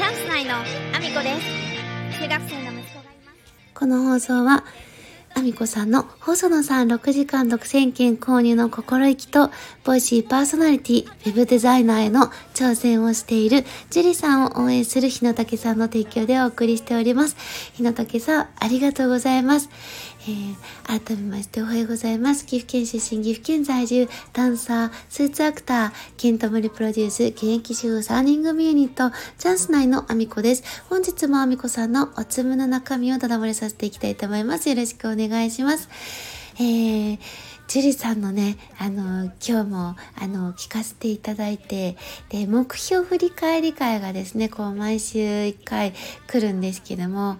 チャンス内のアミコです。中学生の息子がいます。この放送は、アミコさんの細野さん6時間独占券購入の心意気と、ボイシーパーソナリティ、ウェブデザイナーへの挑戦をしているジュリさんを応援する日野武さんの提供でお送りしております。日野武さん、ありがとうございます。えー、改めましておはようございます。岐阜県出身、岐阜県在住、ダンサー、スーツアクター、ケントムリプロデュース、現役主婦3人組ユニット、チャンス内のアミコです。本日もアミコさんのおつむの中身をただ漏れさせていきたいと思います。よろしくお願いします。えージュリさんのね、あの、今日も、あの、聞かせていただいて、で、目標振り返り会がですね、こう、毎週1回来るんですけども、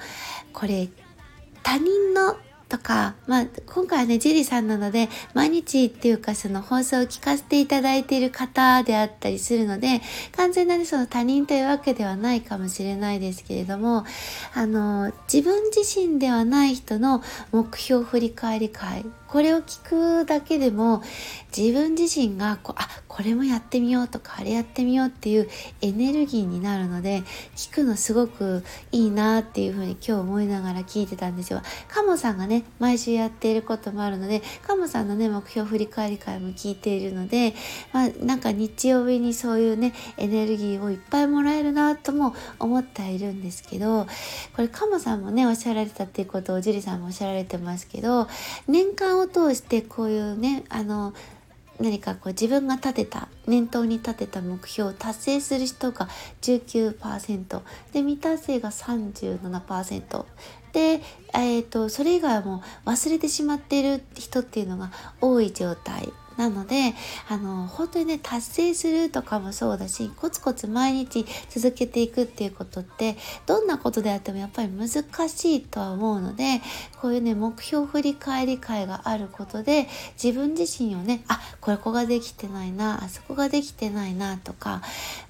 これ、他人のとか、まあ、今回はね、ジェリーさんなので、毎日っていうか、その放送を聞かせていただいている方であったりするので、完全なね、その他人というわけではないかもしれないですけれども、あの、自分自身ではない人の目標振り返り会、これを聞くだけでも、自分自身がこう、あ、これもやってみようとか、あれやってみようっていうエネルギーになるので、聞くのすごくいいなっていうふうに今日思いながら聞いてたんですよ。カモさんがね、毎週やっていることもあるので、カモさんのね、目標振り返り会も聞いているので、まあ、なんか日曜日にそういうね、エネルギーをいっぱいもらえるなとも思ってはいるんですけど、これカモさんもね、おっしゃられたっていうことをジュリさんもおっしゃられてますけど、年間を通してこういうね、あの、何かこう自分が立てた念頭に立てた目標を達成する人が19%で未達成が37%で、えーと、それ以外はもう忘れてしまっている人っていうのが多い状態。なのであの本当にね達成するとかもそうだしコツコツ毎日続けていくっていうことってどんなことであってもやっぱり難しいとは思うのでこういうね目標振り返り会があることで自分自身をねあこれこができてないなあそこができてないなとか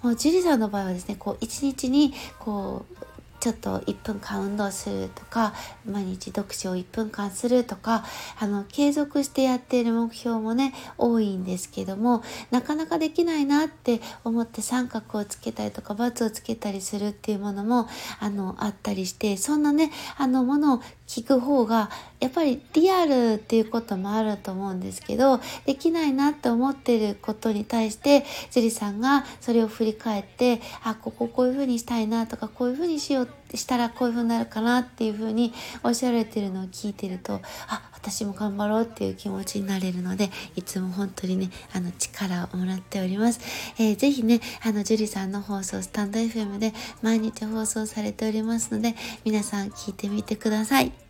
もう樹里さんの場合はですねこう一日にこうちょっと1分間運動するとか毎日読書を1分間するとかあの継続してやっている目標もね多いんですけどもなかなかできないなって思って三角をつけたりとか×をつけたりするっていうものもあのあったりしてそんなねあのものを聞く方がやっぱりリアルっていうこともあると思うんですけどできないなって思ってることに対して樹里さんがそれを振り返ってあこここういうふうにしたいなとかこういうふうにしようってしたらこういう風になるかなっていう風におっしゃられてるのを聞いてるとあ私も頑張ろうっていう気持ちになれるのでいつも本当にねあの力をもらっております、えー、ぜひねあのジュリさんの放送スタンド FM で毎日放送されておりますので皆さん聞いてみてください。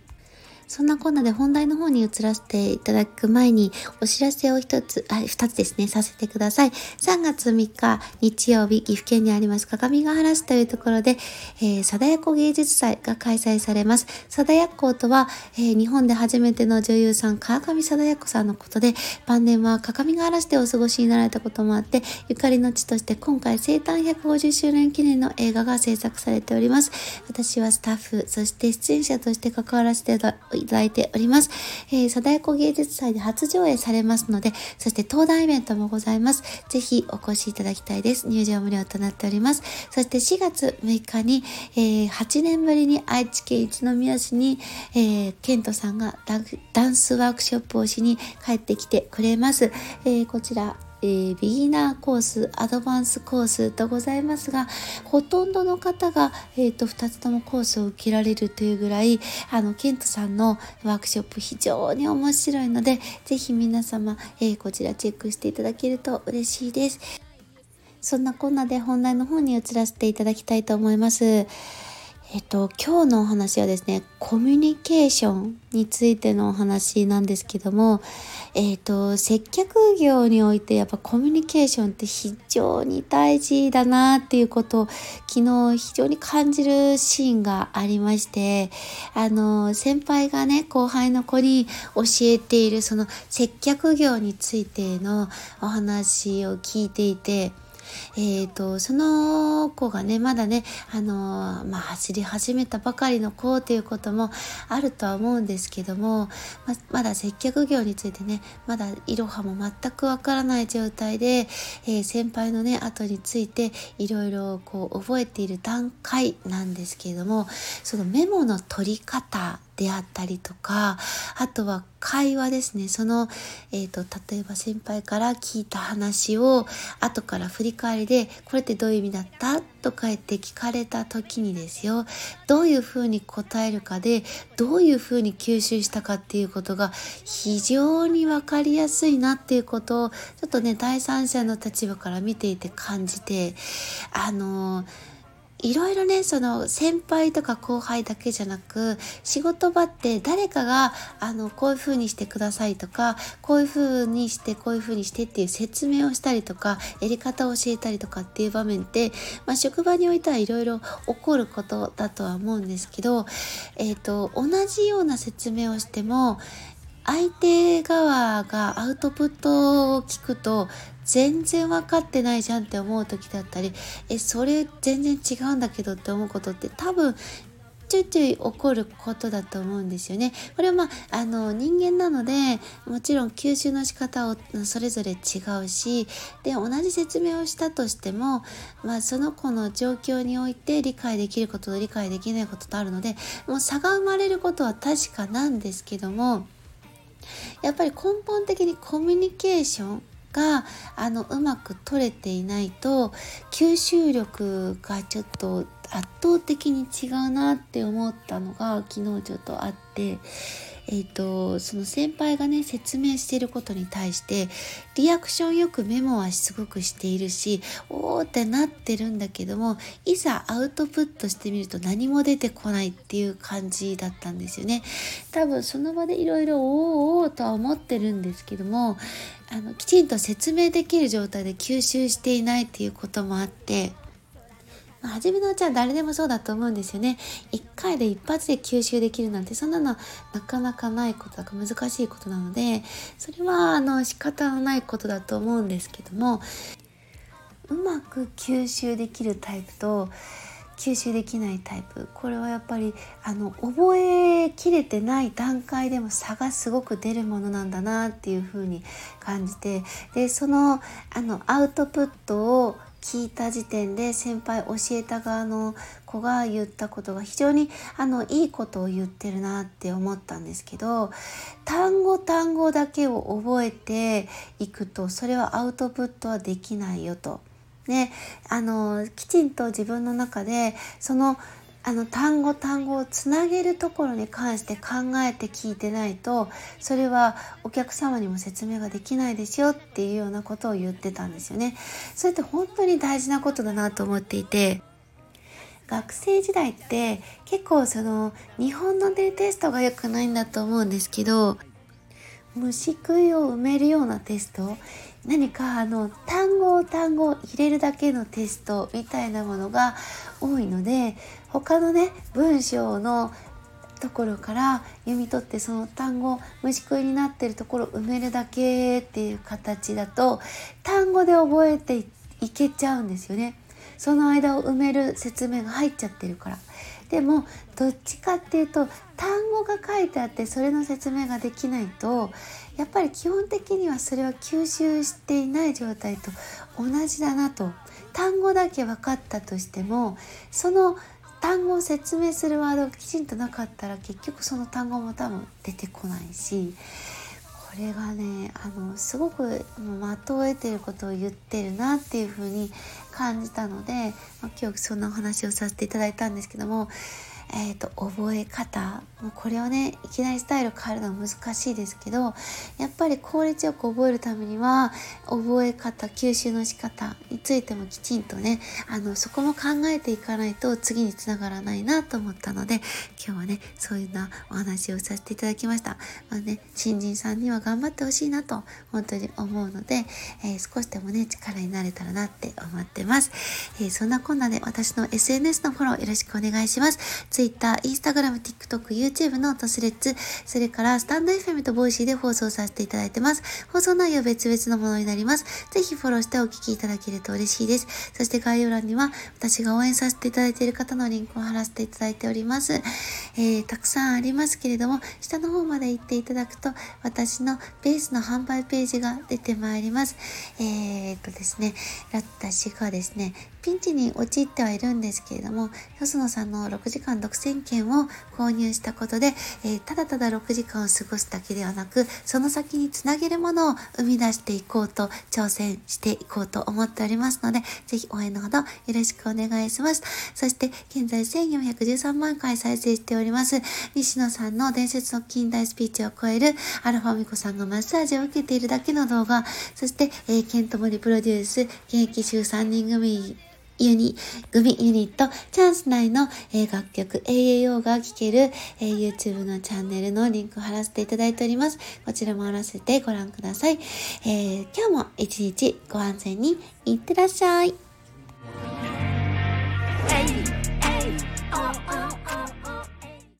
そんなこんなで本題の方に移らせていただく前にお知らせを一つ、あ、二つですね、させてください。3月3日日曜日、岐阜県にあります鏡ヶ原市というところで、えー、貞奴芸術祭が開催されます。貞奴とは、えー、日本で初めての女優さん、川上貞奴さんのことで、晩年は鏡ヶ原市でお過ごしになられたこともあって、ゆかりの地として今回生誕150周年記念の映画が制作されております。私はスタッフ、そして出演者として関わらせていただいただいております。えー、貞子芸術祭で初上映されますので、そして登壇イベントもございます。ぜひお越しいただきたいです。入場無料となっております。そして4月6日に、えー、8年ぶりに愛知県一宮市に、えー、ケントさんがダンスワークショップをしに帰ってきてくれます。えー、こちら、えー、ビギナーコース、アドバンスコースとございますが、ほとんどの方が、えーと、2つともコースを受けられるというぐらい、あの、ケントさんのワークショップ非常に面白いので、ぜひ皆様、えー、こちらチェックしていただけると嬉しいです。そんなこんなで本題の方に移らせていただきたいと思います。えっと、今日のお話はですね、コミュニケーションについてのお話なんですけども、えっと、接客業においてやっぱコミュニケーションって非常に大事だなっていうことを昨日非常に感じるシーンがありまして、あの、先輩がね、後輩の子に教えているその接客業についてのお話を聞いていて、えっ、ー、と、その子がね、まだね、あのまあ、走り始めたばかりの子っていうこともあるとは思うんですけども、ままだ接客業についてね、まだいろはも全くわからない状態で、えー、先輩のね、後についていろいろこう覚えている段階なんですけれども、そのメモの取り方であったりとかあとは会話ですねその、えーと、例えば先輩から聞いた話を後から振り返りで「これってどういう意味だった?」とか言って聞かれた時にですよどういうふうに答えるかでどういうふうに吸収したかっていうことが非常に分かりやすいなっていうことをちょっとね第三者の立場から見ていて感じてあのーいろいろねその先輩とか後輩だけじゃなく仕事場って誰かがあのこういう風にしてくださいとかこういう風にしてこういう風にしてっていう説明をしたりとかやり方を教えたりとかっていう場面って、まあ、職場においてはいろいろ起こることだとは思うんですけど、えーと、同じような説明をしても相手側がアウトプットを聞くと全然分かってないじゃんって思う時だったりえそれ全然違うんだけどって思うことって多分ちょいちょい起こることだと思うんですよね。これはまあ、あの人間なのでもちろん吸収の仕方をそれぞれ違うしで同じ説明をしたとしても、まあ、その子の状況において理解できることと理解できないこととあるのでもう差が生まれることは確かなんですけどもやっぱり根本的にコミュニケーションがあのうまく取れていないと吸収力がちょっと圧倒的に違うなって思ったのが昨日ちょっとあって。えーと、その先輩がね説明していることに対してリアクションよくメモはすごくしているしおーってなってるんだけどもいざアウトプットしてみると何も出てこないっていう感じだったんですよね。多分その場でいろいろおーおーとは思ってるんですけどもあのきちんと説明できる状態で吸収していないっていうこともあってまあ、初めのうちは誰でもそうだと思うんですよね。一回で一発で吸収できるなんてそんなのなかなかないことだから難しいことなのでそれはあの仕方のないことだと思うんですけどもうまく吸収できるタイプと吸収できないタイプこれはやっぱりあの覚えきれてない段階でも差がすごく出るものなんだなっていうふうに感じてでそのあのアウトプットを聞いた時点で先輩教えた側の子が言ったことが非常にあのいいことを言ってるなって思ったんですけど単語単語だけを覚えていくとそれはアウトプットはできないよと。ね、あのきちんと自分の中でそのあの単語単語をつなげるところに関して考えて聞いてないとそれはお客様にも説明ができないですよっていうようなことを言ってたんですよね。それって本当に大事なことだなと思っていて学生時代って結構その日本のデテストが良くないんだと思うんですけど虫食いを埋めるようなテスト何かあの単語を単語を入れるだけのテストみたいなものが多いので他のね文章のところから読み取ってその単語虫食いになってるところを埋めるだけっていう形だと単語で覚えていけちゃうんですよね。その間を埋める説明が入っちゃってるから。でもどっちかっていうと単語が書いてあってそれの説明ができないとやっぱり基本的にはそれは吸収していない状態と同じだなと単語だけ分かったとしてもその単語を説明するワードがきちんとなかったら結局その単語も多分出てこないしこれがねあのすごく的を得てることを言ってるなっていうふうに感じたので、まあ、今日そんなお話をさせていただいたんですけどもえーと、覚え方これをねいきなりスタイル変えるのは難しいですけどやっぱり効率よく覚えるためには覚え方吸収の仕方についてもきちんとねあのそこも考えていかないと次につながらないなと思ったので今日はねそういうなお話をさせていただきました。まあね、新人さんには頑張ってほしいなと本当に思うので、えー、少しでもね力になれたらなって思ってます。えー、そんなこんなで私の SNS のフォローよろしくお願いします。Twitter、Instagram、TikTok、YouTube とスレッズ、それからスタンド FM と Voicy で放送させていただいてます。放送内容別々のものになります。ぜひフォローしてお聞きいただけると嬉しいです。そして概要欄には私が応援させていただいている方のリンクを貼らせていただいております。えー、たくさんありますけれども、下の方まで行っていただくと私のベースの販売ページが出てまいります。えー、っとですね、私がですね、ピンチに陥ってはいるんですけれども、よ野さんの6時間独占券を購入したことで、えー、ただただ6時間を過ごすだけではなく、その先につなげるものを生み出していこうと、挑戦していこうと思っておりますので、ぜひ応援のほどよろしくお願いします。そして、現在1413万回再生しております、西野さんの伝説の近代スピーチを超える、アルファミコさんがマッサージを受けているだけの動画、そして、えー、ケントモリプロデュース、現役週3人組ユニ、組ユニット、チャンス内の、えー、楽曲、AAO が聴ける、えー、YouTube のチャンネルのリンクを貼らせていただいております。こちらも合わせてご覧ください。えー、今日も一日ご安全にいってらっしゃい。